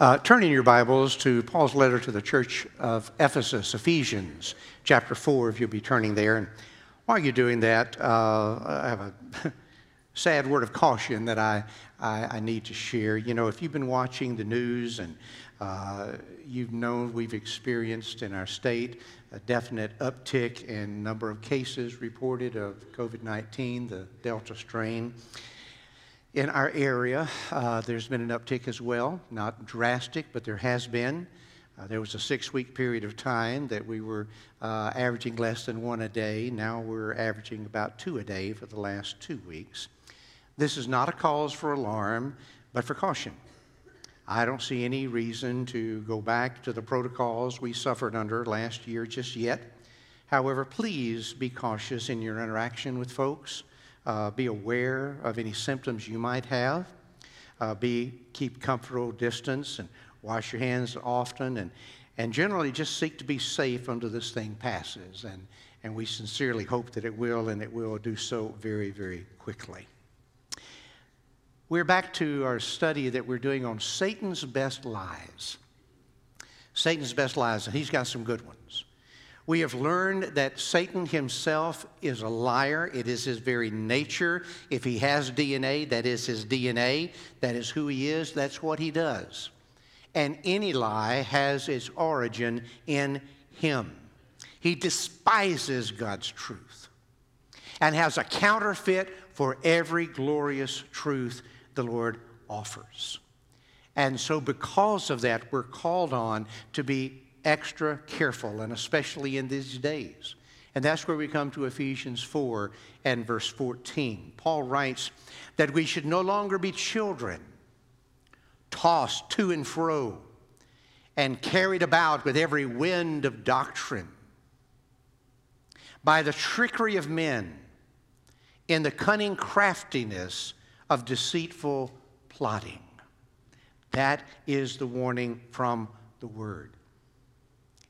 Uh, turn in your Bibles to Paul's letter to the church of Ephesus, Ephesians, chapter 4, if you'll be turning there. And while you're doing that, uh, I have a sad word of caution that I, I, I, need to share. You know, if you've been watching the news and uh, you've known we've experienced in our state a definite uptick in number of cases reported of COVID 19, the Delta strain. In our area, uh, there's been an uptick as well, not drastic, but there has been. Uh, there was a six week period of time that we were uh, averaging less than one a day. Now we're averaging about two a day for the last two weeks. This is not a cause for alarm, but for caution. I don't see any reason to go back to the protocols we suffered under last year just yet. However, please be cautious in your interaction with folks. Uh, be aware of any symptoms you might have. Uh, be keep comfortable distance and wash your hands often and and generally just seek to be safe until this thing passes and and we sincerely hope that it will and it will do so very very quickly. We're back to our study that we're doing on Satan's best lies. Satan's best lies, and he's got some good ones. We have learned that Satan himself is a liar. It is his very nature. If he has DNA, that is his DNA. That is who he is. That's what he does. And any lie has its origin in him. He despises God's truth and has a counterfeit for every glorious truth the Lord offers. And so, because of that, we're called on to be extra careful, and especially in these days. And that's where we come to Ephesians 4 and verse 14. Paul writes that we should no longer be children, tossed to and fro, and carried about with every wind of doctrine by the trickery of men in the cunning craftiness of deceitful plotting. That is the warning from the Word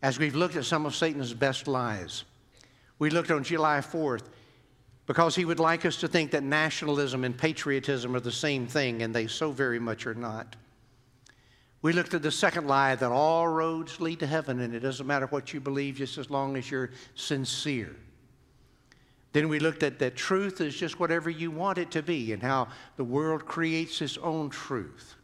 as we've looked at some of Satan's best lies. We looked on July 4th because he would like us to think that nationalism and patriotism are the same thing, and they so very much are not. We looked at the second lie that all roads lead to heaven, and it doesn't matter what you believe just as long as you're sincere. Then we looked at that truth is just whatever you want it to be, and how the world creates its own truth.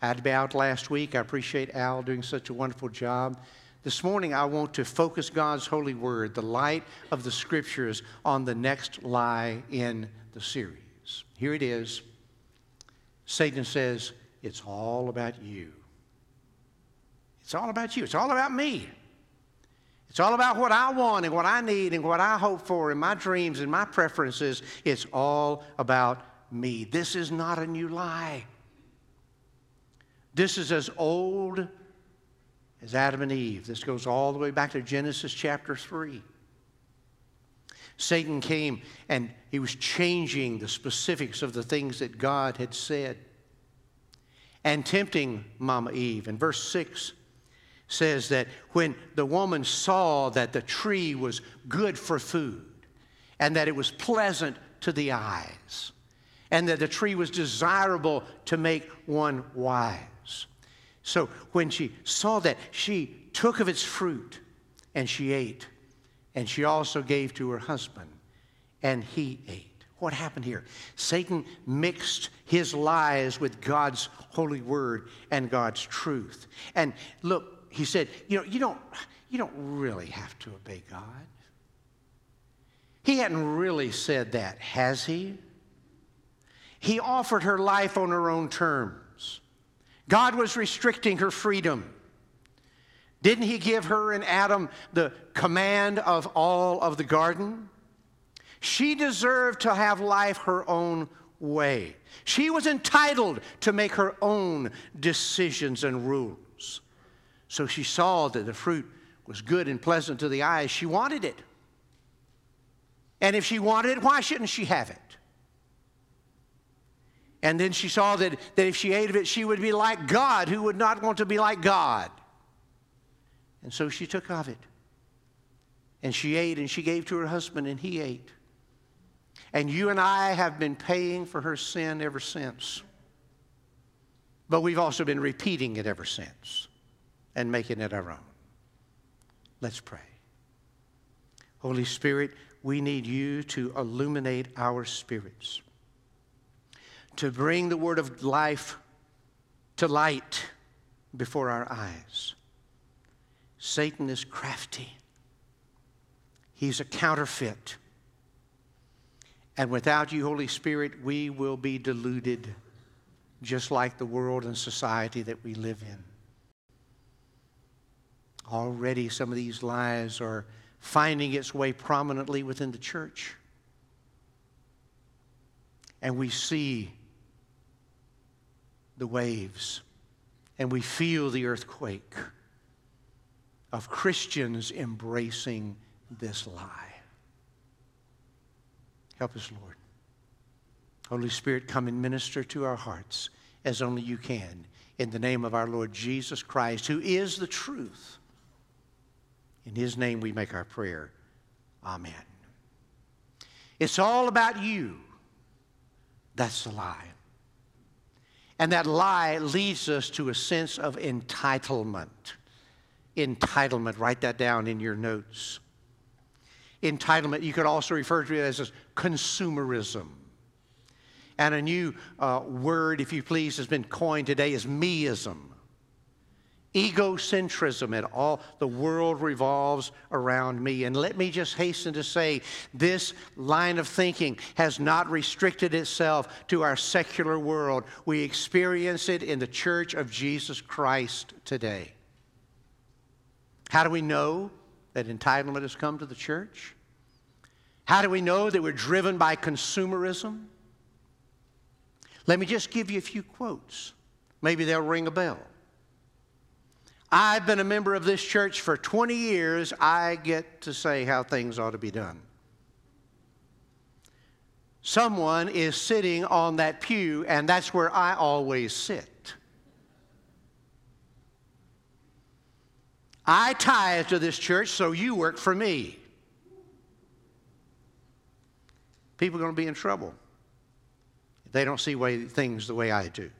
I had to be out last week. I appreciate Al doing such a wonderful job. This morning, I want to focus God's holy word, the light of the scriptures, on the next lie in the series. Here it is Satan says, It's all about you. It's all about you. It's all about me. It's all about what I want and what I need and what I hope for and my dreams and my preferences. It's all about me. This is not a new lie. This is as old as Adam and Eve. This goes all the way back to Genesis chapter 3. Satan came and he was changing the specifics of the things that God had said and tempting Mama Eve. And verse 6 says that when the woman saw that the tree was good for food and that it was pleasant to the eyes and that the tree was desirable to make one wise so when she saw that, she took of its fruit and she ate. And she also gave to her husband, and he ate. What happened here? Satan mixed his lies with God's holy word and God's truth. And look, he said, you know, you don't, you don't really have to obey God. He hadn't really said that, has he? He offered her life on her own terms. God was restricting her freedom. Didn't He give her and Adam the command of all of the garden? She deserved to have life her own way. She was entitled to make her own decisions and rules. So she saw that the fruit was good and pleasant to the eyes. She wanted it. And if she wanted it, why shouldn't she have it? And then she saw that, that if she ate of it, she would be like God, who would not want to be like God. And so she took of it. And she ate and she gave to her husband, and he ate. And you and I have been paying for her sin ever since. But we've also been repeating it ever since and making it our own. Let's pray. Holy Spirit, we need you to illuminate our spirits, to bring the word of life to light before our eyes. Satan is crafty, he's a counterfeit. And without you, Holy Spirit, we will be deluded, just like the world and society that we live in. Already, some of these lies are finding its way prominently within the church. And we see the waves and we feel the earthquake of Christians embracing this lie. Help us, Lord. Holy Spirit, come and minister to our hearts as only you can. In the name of our Lord Jesus Christ, who is the truth. In his name we make our prayer. Amen. It's all about you. That's the lie. And that lie leads us to a sense of entitlement. Entitlement, write that down in your notes. Entitlement, you could also refer to it as consumerism. And a new uh, word, if you please, has been coined today is meism egocentrism at all. The world revolves around me. And let me just hasten to say this line of thinking has not restricted itself to our secular world. We experience it in the church of Jesus Christ today. How do we know that entitlement has come to the church? How do we know that we're driven by consumerism? Let me just give you a few quotes. Maybe they'll ring a bell. I've been a member of this church for 20 years. I get to say how things ought to be done. Someone is sitting on that pew, and that's where I always sit. I tithe to this church, so you work for me. People are going to be in trouble if they don't see way, things the way I do.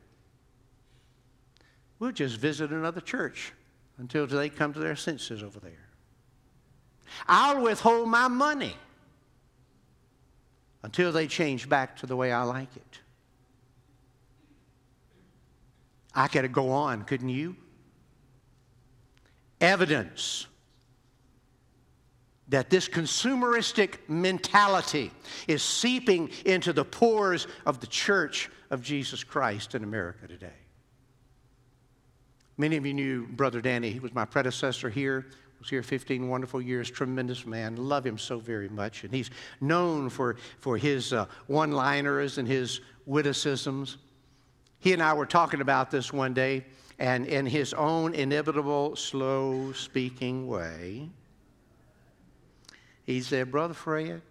We'll just visit another church until they come to their senses over there. I'll withhold my money until they change back to the way I like it. I could go on, couldn't you? Evidence that this consumeristic mentality is seeping into the pores of the church of Jesus Christ in America today. Many of you knew Brother Danny. He was my predecessor here. Was here 15 wonderful years. Tremendous man. Love him so very much. And he's known for, for his uh, one-liners and his witticisms. He and I were talking about this one day, and in his own inevitable, slow-speaking way, he said, Brother Fred,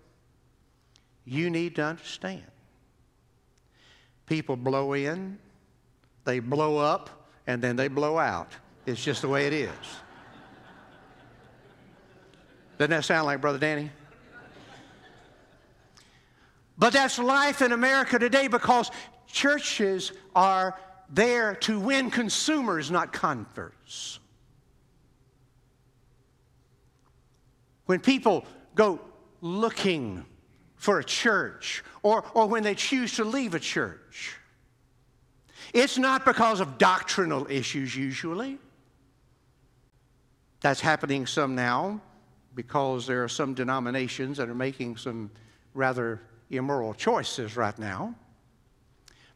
you need to understand. People blow in, they blow up, and then they blow out. It's just the way it is. Doesn't that sound like Brother Danny? But that's life in America today because churches are there to win consumers, not converts. When people go looking for a church or, or when they choose to leave a church, it's not because of doctrinal issues, usually. That's happening some now because there are some denominations that are making some rather immoral choices right now.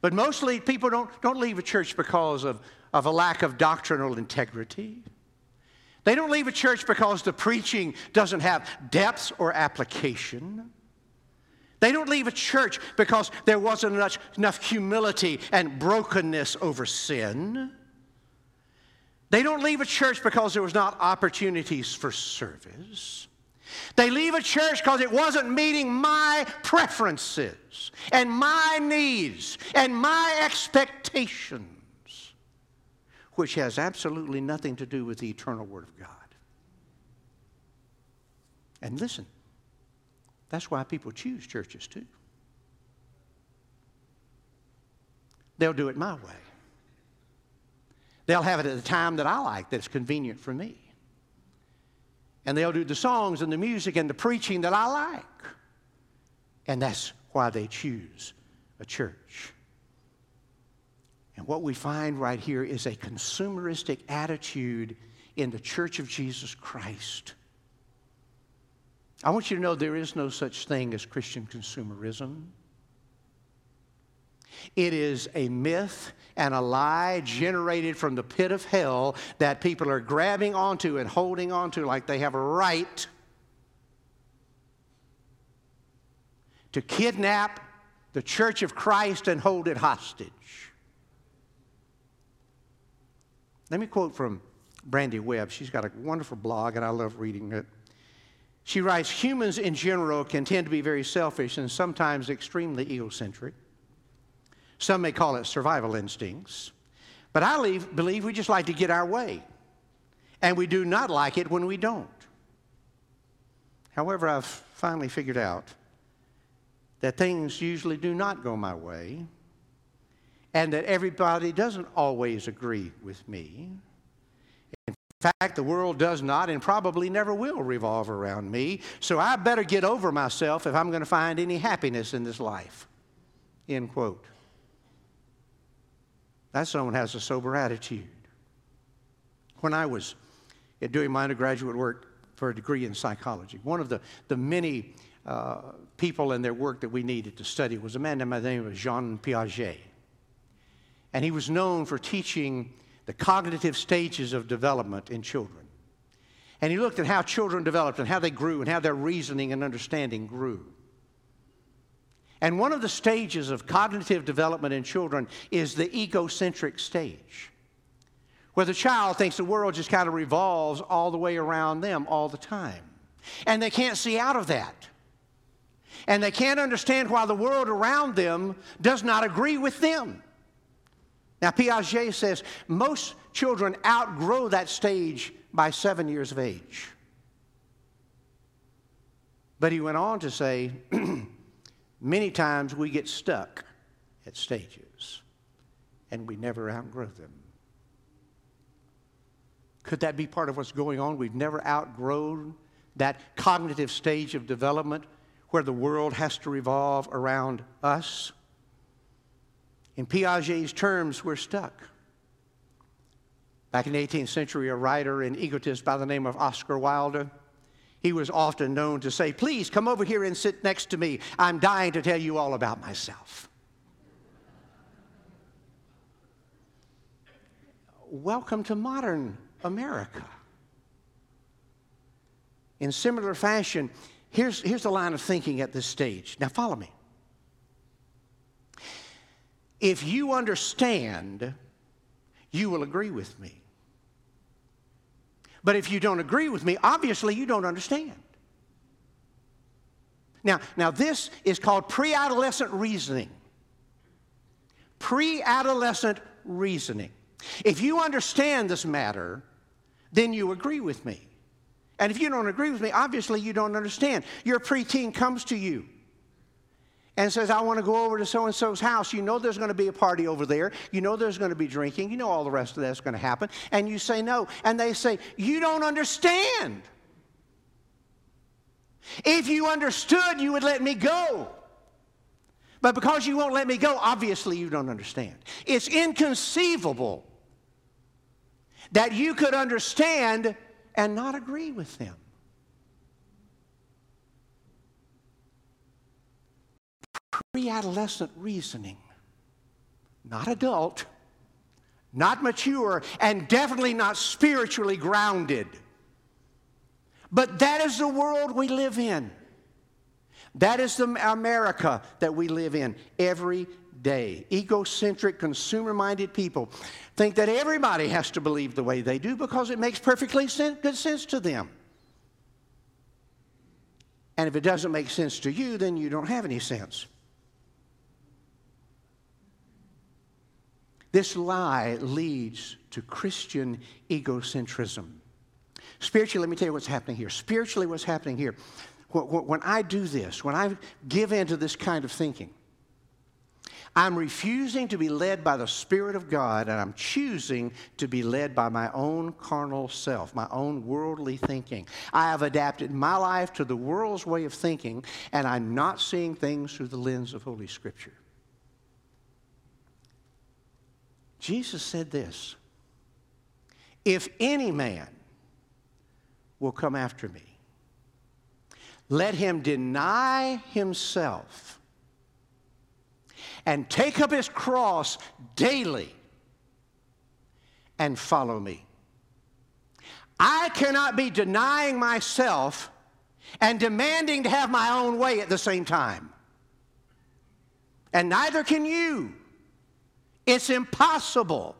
But mostly people don't, don't leave a church because of, of a lack of doctrinal integrity. They don't leave a church because the preaching doesn't have depth or application. They don't leave a church because there wasn't enough, enough humility and brokenness over sin. They don't leave a church because there was not opportunities for service. They leave a church because it wasn't meeting my preferences and my needs and my expectations, which has absolutely nothing to do with the eternal Word of God. And listen, that's why people choose churches too. They'll do it my way. They'll have it at the time that I like, that's convenient for me. And they'll do the songs and the music and the preaching that I like. And that's why they choose a church. And what we find right here is a consumeristic attitude in the church of Jesus Christ. I want you to know there is no such thing as Christian consumerism. It is a myth and a lie generated from the pit of hell that people are grabbing onto and holding onto like they have a right to kidnap the church of Christ and hold it hostage. Let me quote from Brandy Webb. She's got a wonderful blog, and I love reading it. She writes Humans in general can tend to be very selfish and sometimes extremely egocentric. Some may call it survival instincts. But I leave, believe we just like to get our way. And we do not like it when we don't. However, I've finally figured out that things usually do not go my way and that everybody doesn't always agree with me. In fact, the world does not and probably never will revolve around me, so I better get over myself if I'm going to find any happiness in this life. End quote. That someone has a sober attitude. When I was doing my undergraduate work for a degree in psychology, one of the, the many uh, people in their work that we needed to study was a man named, name of Jean Piaget. And he was known for teaching the cognitive stages of development in children. And he looked at how children developed and how they grew and how their reasoning and understanding grew. And one of the stages of cognitive development in children is the egocentric stage, where the child thinks the world just kind of revolves all the way around them all the time. And they can't see out of that. And they can't understand why the world around them does not agree with them. Now, Piaget says most children outgrow that stage by seven years of age. But he went on to say, Many times we get stuck at stages and we never outgrow them. Could that be part of what's going on? We've never outgrown that cognitive stage of development where the world has to revolve around us. In Piaget's terms, we're stuck. Back in the 18th century, a writer and egotist by the name of Oscar Wilde he was often known to say, Please come over here and sit next to me. I'm dying to tell you all about myself. Welcome to modern America. In similar fashion, here's, here's the line of thinking at this stage. Now, follow me. If you understand, you will agree with me. But if you don't agree with me, obviously you don't understand. Now, now this is called pre adolescent reasoning. Pre adolescent reasoning. If you understand this matter, then you agree with me. And if you don't agree with me, obviously you don't understand. Your preteen comes to you and says, I want to go over to so and so's house. You know there's going to be a party over there. You know there's going to be drinking. You know all the rest of that's going to happen. And you say no. And they say, You don't understand. If you understood, you would let me go. But because you won't let me go, obviously you don't understand. It's inconceivable that you could understand and not agree with them. Pre adolescent reasoning, not adult, not mature, and definitely not spiritually grounded. But that is the world we live in. That is the America that we live in every day. Egocentric, consumer minded people think that everybody has to believe the way they do because it makes perfectly good sense to them. And if it doesn't make sense to you, then you don't have any sense. This lie leads to Christian egocentrism. Spiritually, let me tell you what's happening here. Spiritually, what's happening here. When I do this, when I give in to this kind of thinking, I'm refusing to be led by the Spirit of God, and I'm choosing to be led by my own carnal self, my own worldly thinking. I have adapted my life to the world's way of thinking, and I'm not seeing things through the lens of Holy Scripture. Jesus said this If any man will come after me, let him deny himself and take up his cross daily and follow me. I cannot be denying myself and demanding to have my own way at the same time. And neither can you. It's impossible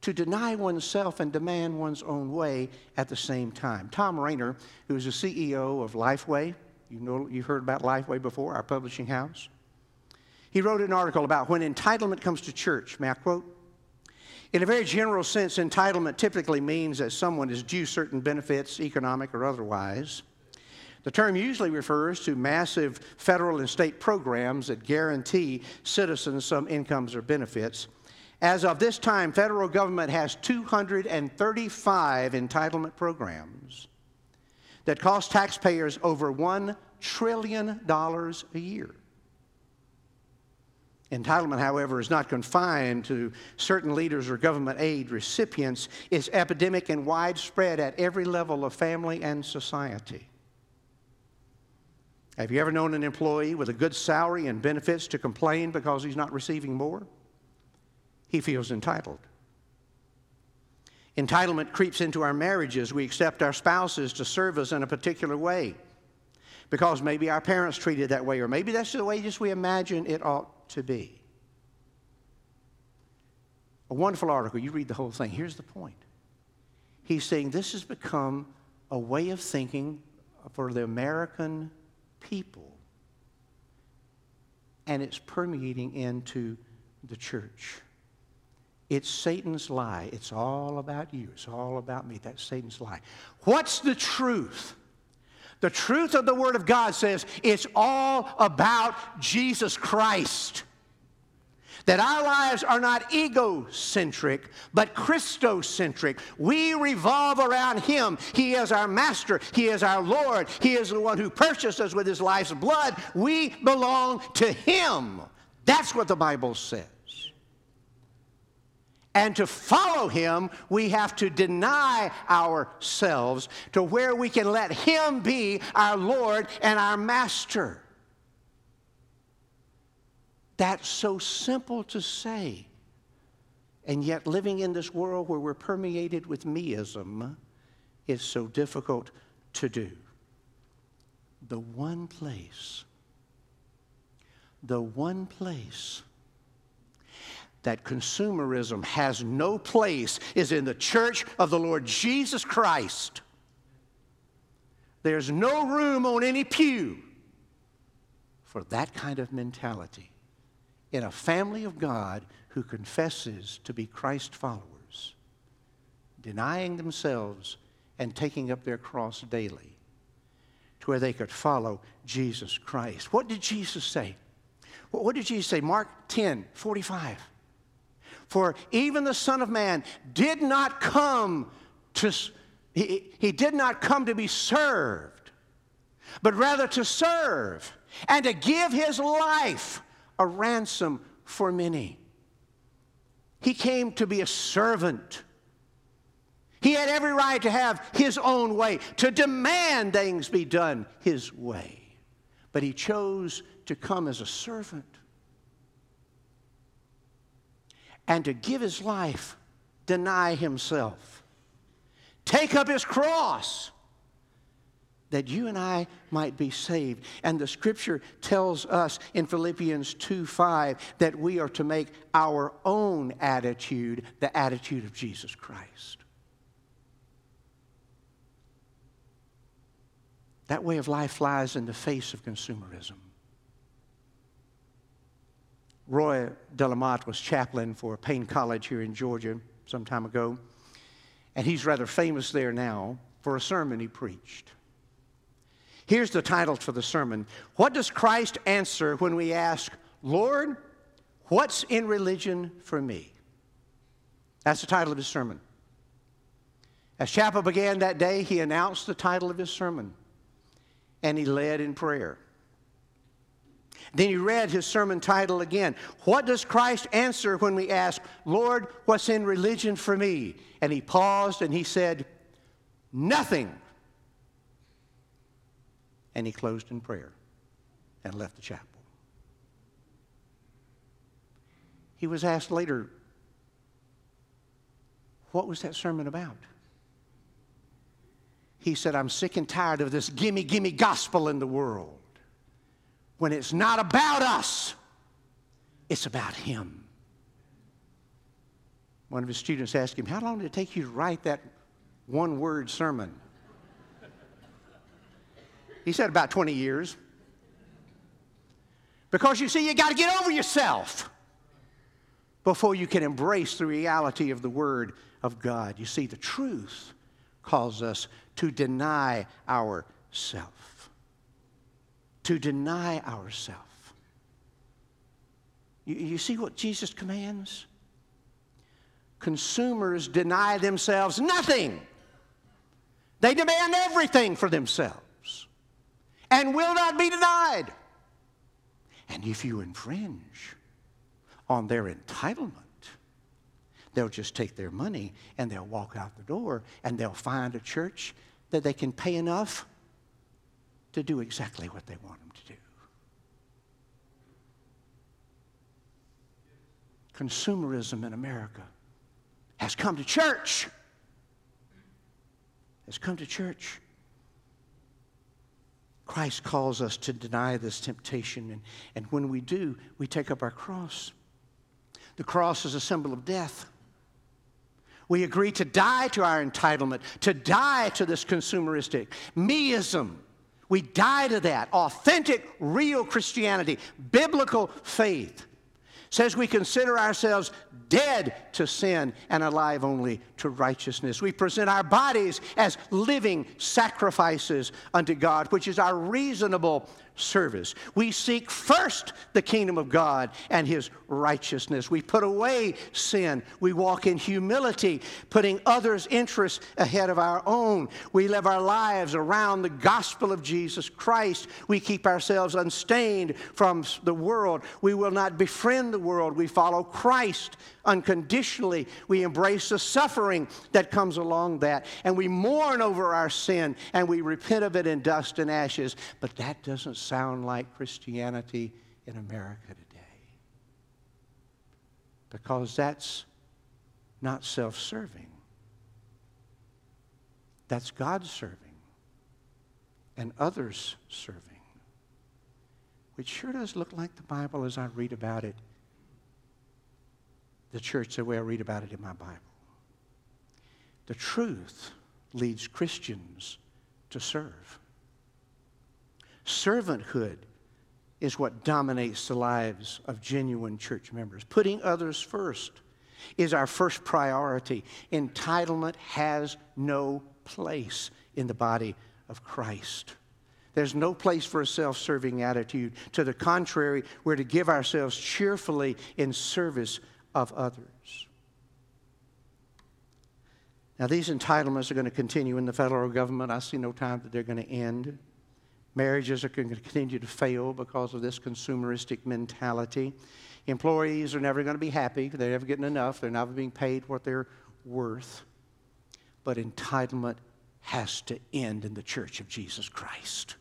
to deny oneself and demand one's own way at the same time. Tom Rainer, who is the CEO of Lifeway, you know, you've heard about Lifeway before, our publishing house. He wrote an article about when entitlement comes to church. May I quote? In a very general sense, entitlement typically means that someone is due certain benefits, economic or otherwise. The term usually refers to massive federal and state programs that guarantee citizens some incomes or benefits. As of this time, federal government has 235 entitlement programs that cost taxpayers over $1 trillion a year. Entitlement, however, is not confined to certain leaders or government aid recipients. It's epidemic and widespread at every level of family and society. Have you ever known an employee with a good salary and benefits to complain because he's not receiving more? he feels entitled. Entitlement creeps into our marriages. We accept our spouses to serve us in a particular way because maybe our parents treated that way, or maybe that's the way just we imagine it ought to be. A wonderful article. You read the whole thing. Here's the point. He's saying this has become a way of thinking for the American people, and it's permeating into the church. It's Satan's lie. It's all about you. It's all about me. That's Satan's lie. What's the truth? The truth of the Word of God says it's all about Jesus Christ. That our lives are not egocentric, but Christocentric. We revolve around Him. He is our Master. He is our Lord. He is the one who purchased us with His life's blood. We belong to Him. That's what the Bible says. And to follow him, we have to deny ourselves to where we can let him be our Lord and our master. That's so simple to say. And yet, living in this world where we're permeated with meism is so difficult to do. The one place, the one place that consumerism has no place is in the church of the Lord Jesus Christ. There's no room on any pew for that kind of mentality in a family of God who confesses to be Christ followers, denying themselves and taking up their cross daily to where they could follow Jesus Christ. What did Jesus say? What did Jesus say? Mark 10 45. For even the Son of Man did not come to, he, he did not come to be served, but rather to serve and to give his life a ransom for many. He came to be a servant. He had every right to have his own way, to demand things be done his way. But he chose to come as a servant and to give his life, deny himself, take up his cross that you and I might be saved. And the scripture tells us in Philippians 2 5 that we are to make our own attitude the attitude of Jesus Christ. That way of life flies in the face of consumerism. Roy DeLamotte was chaplain for Paine College here in Georgia some time ago, and he's rather famous there now for a sermon he preached. Here's the title for the sermon What does Christ answer when we ask, Lord, what's in religion for me? That's the title of his sermon. As chapel began that day, he announced the title of his sermon and he led in prayer. Then he read his sermon title again. What does Christ answer when we ask, Lord, what's in religion for me? And he paused and he said, Nothing. And he closed in prayer and left the chapel. He was asked later, What was that sermon about? He said, I'm sick and tired of this gimme, gimme gospel in the world when it's not about us, it's about Him. One of his students asked him, How long did it take you to write that one word sermon? He said, About 20 years. Because you see, you got to get over yourself before you can embrace the reality of the Word of God. You see, the truth calls us to deny ourself to deny ourself. You, you see what Jesus commands? Consumers deny themselves nothing. They demand everything for themselves and will not be denied. And if you infringe on their entitlement, they'll just take their money and they'll walk out the door and they'll find a church that they can pay enough to do exactly what they want them to do. Consumerism in America has come to church. Has come to church. Christ calls us to deny this temptation, and, and when we do, we take up our cross. The cross is a symbol of death. We agree to die to our entitlement, to die to this consumeristic meism we die to that. Authentic, real Christianity, biblical faith says we consider ourselves dead to sin and alive only to righteousness. We present our bodies as living sacrifices unto God, which is our reasonable service. We seek first the kingdom of God and his righteousness. We put away sin. We walk in humility, putting others' interests ahead of our own. We live our lives around the gospel of Jesus Christ. We keep ourselves unstained from the world. We will not befriend the world. We follow Christ unconditionally. We embrace the suffering that comes along that. And we mourn over our sin and we repent of it in dust and ashes. But that doesn't sound like Christianity in America today. Because that's not self serving, that's God serving and others serving. Which sure does look like the Bible as I read about it the church the way I read about it in my Bible. The truth leads Christians to serve. Servanthood is what dominates the lives of genuine church members. Putting others first is our first priority. Entitlement has no place in the body of Christ. There's no place for a self serving attitude. To the contrary, we're to give ourselves cheerfully in service of others. Now, these entitlements are going to continue in the federal government. I see no time that they're going to end. Marriages are going to continue to fail because of this consumeristic mentality. Employees are never going to be happy. They're never getting enough. They're never being paid what they're worth. But entitlement has to end in the church of Jesus Christ.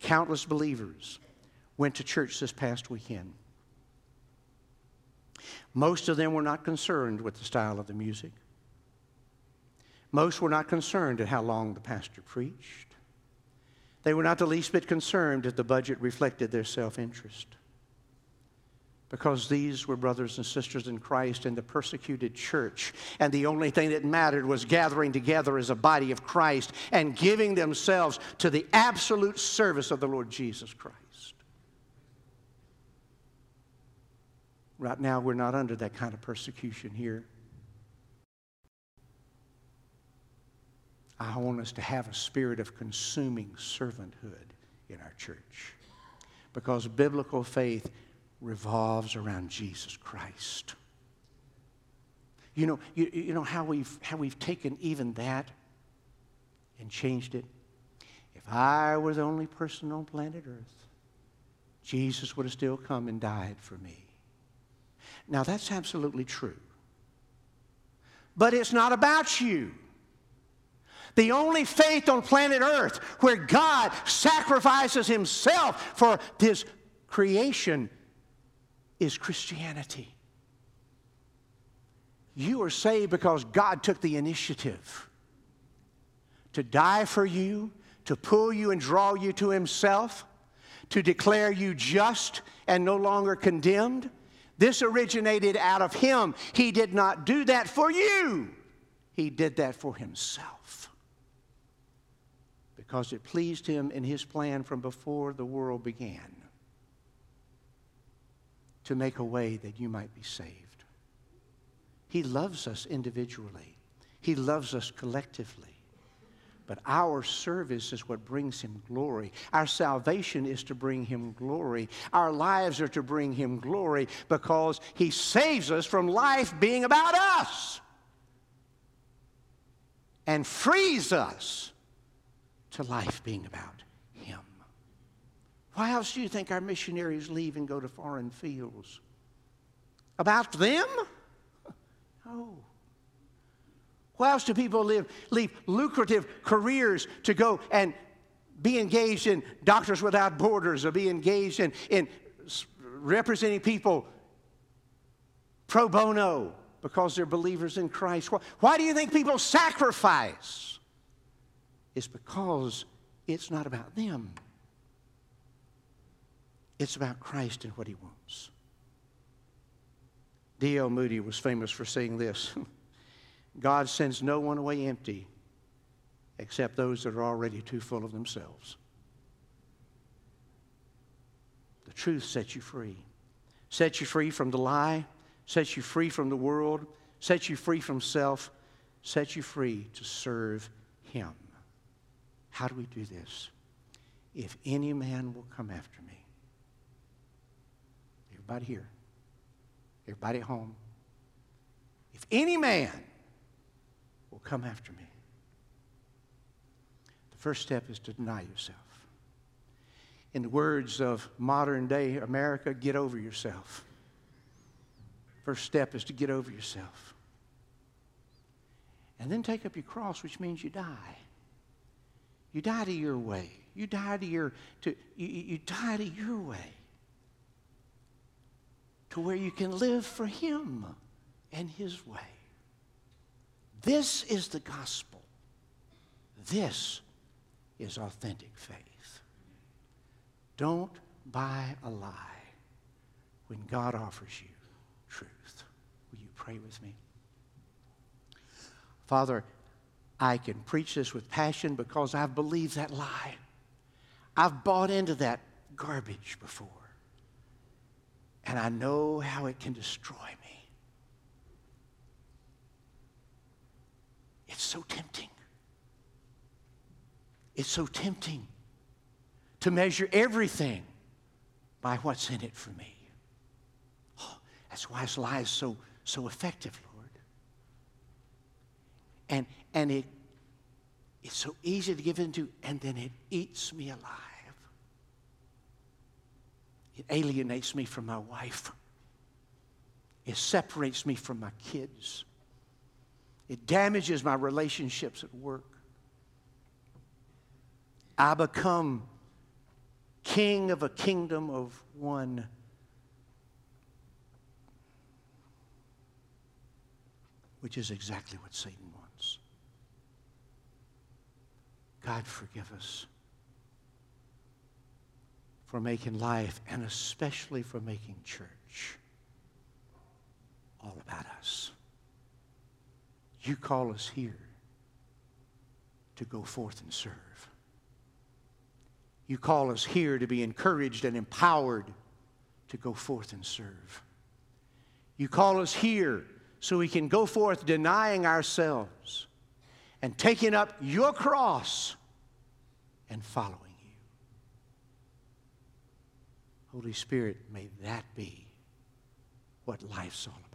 Countless believers went to church this past weekend. Most of them were not concerned with the style of the music. Most were not concerned at how long the pastor preached. They were not the least bit concerned if the budget reflected their self interest. Because these were brothers and sisters in Christ in the persecuted church, and the only thing that mattered was gathering together as a body of Christ and giving themselves to the absolute service of the Lord Jesus Christ. Right now, we're not under that kind of persecution here. I want us to have a spirit of consuming servanthood in our church because biblical faith revolves around Jesus Christ. You know, you, you know how, we've, how we've taken even that and changed it? If I were the only person on planet Earth, Jesus would have still come and died for me. Now, that's absolutely true. But it's not about you. The only faith on planet Earth where God sacrifices himself for his creation is Christianity. You are saved because God took the initiative to die for you, to pull you and draw you to himself, to declare you just and no longer condemned. This originated out of him. He did not do that for you, he did that for himself. Because it pleased him in his plan from before the world began to make a way that you might be saved. He loves us individually, He loves us collectively. But our service is what brings him glory. Our salvation is to bring him glory. Our lives are to bring him glory because he saves us from life being about us and frees us to life being about him. Why else do you think our missionaries leave and go to foreign fields? About them? Oh. Why else do people live, leave lucrative careers to go and be engaged in Doctors Without Borders or be engaged in, in representing people pro bono because they're believers in Christ? Why, why do you think people sacrifice? It's because it's not about them. It's about Christ and what he wants. D.L. Moody was famous for saying this God sends no one away empty except those that are already too full of themselves. The truth sets you free. Sets you free from the lie, sets you free from the world, sets you free from self, sets you free to serve Him. How do we do this? If any man will come after me, everybody here, everybody at home, if any man will come after me, the first step is to deny yourself. In the words of modern day America, get over yourself. First step is to get over yourself. And then take up your cross, which means you die. You die to your way. You die to your to you, you die to your way. To where you can live for him and his way. This is the gospel. This is authentic faith. Don't buy a lie when God offers you truth. Will you pray with me? Father, I can preach this with passion because I've believed that lie. I've bought into that garbage before. And I know how it can destroy me. It's so tempting. It's so tempting to measure everything by what's in it for me. Oh, that's why this lie is so, so effective, Lord. And, and it, it's so easy to give into, and then it eats me alive. It alienates me from my wife. It separates me from my kids. It damages my relationships at work. I become king of a kingdom of one. Which is exactly what Satan wants. God, forgive us for making life and especially for making church all about us. You call us here to go forth and serve. You call us here to be encouraged and empowered to go forth and serve. You call us here so we can go forth denying ourselves and taking up your cross and following you. Holy Spirit, may that be what life's all about.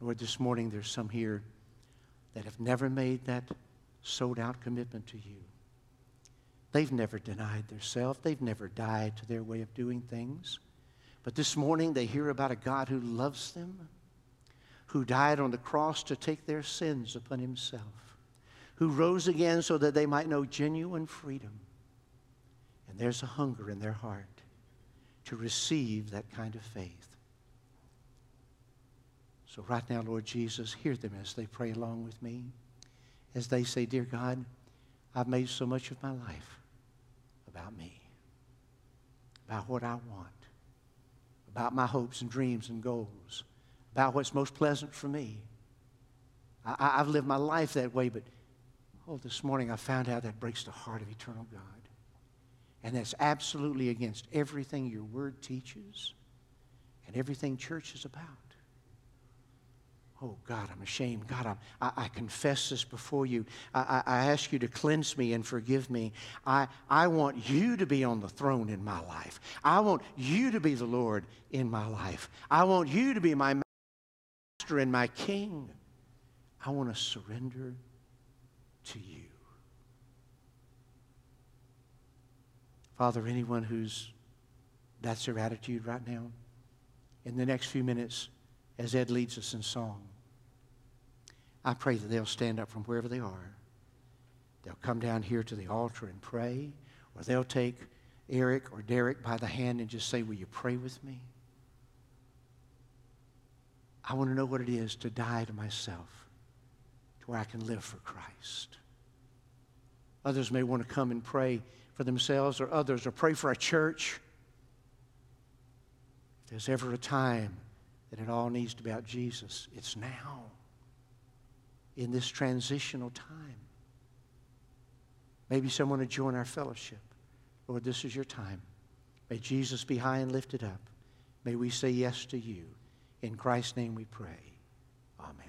Lord, this morning there's some here that have never made that sold out commitment to you. They've never denied themselves. They've never died to their way of doing things. But this morning they hear about a God who loves them, who died on the cross to take their sins upon himself, who rose again so that they might know genuine freedom. And there's a hunger in their heart to receive that kind of faith. So, right now, Lord Jesus, hear them as they pray along with me, as they say, Dear God, I've made so much of my life about me, about what I want, about my hopes and dreams and goals, about what's most pleasant for me. I, have lived my life that way, but oh, this morning I found out that breaks the heart of eternal God. And that's absolutely against everything your word teaches and everything church is about. Oh, God, I'm ashamed. God, I'm, i I, confess this before you. I, I, I, ask you to cleanse me and forgive me. I, I want you to be on the throne in my life. I want you to be the Lord in my life. I want you to be my master and my king. I want to surrender to you. Father, anyone who's that's their attitude right now, in the next few minutes, as Ed leads us in song, I pray that they'll stand up from wherever they are. They'll come down here to the altar and pray, or they'll take Eric or Derek by the hand and just say, Will you pray with me? I want to know what it is to die to myself to where I can live for Christ. Others may want to come and pray for themselves or others or pray for a church. If there's ever a time that it all needs to be about Jesus, it's now in this transitional time. Maybe someone would join our fellowship. Lord, this is your time. May Jesus be high and lifted up. May we say yes to you. In Christ's name we pray. Amen.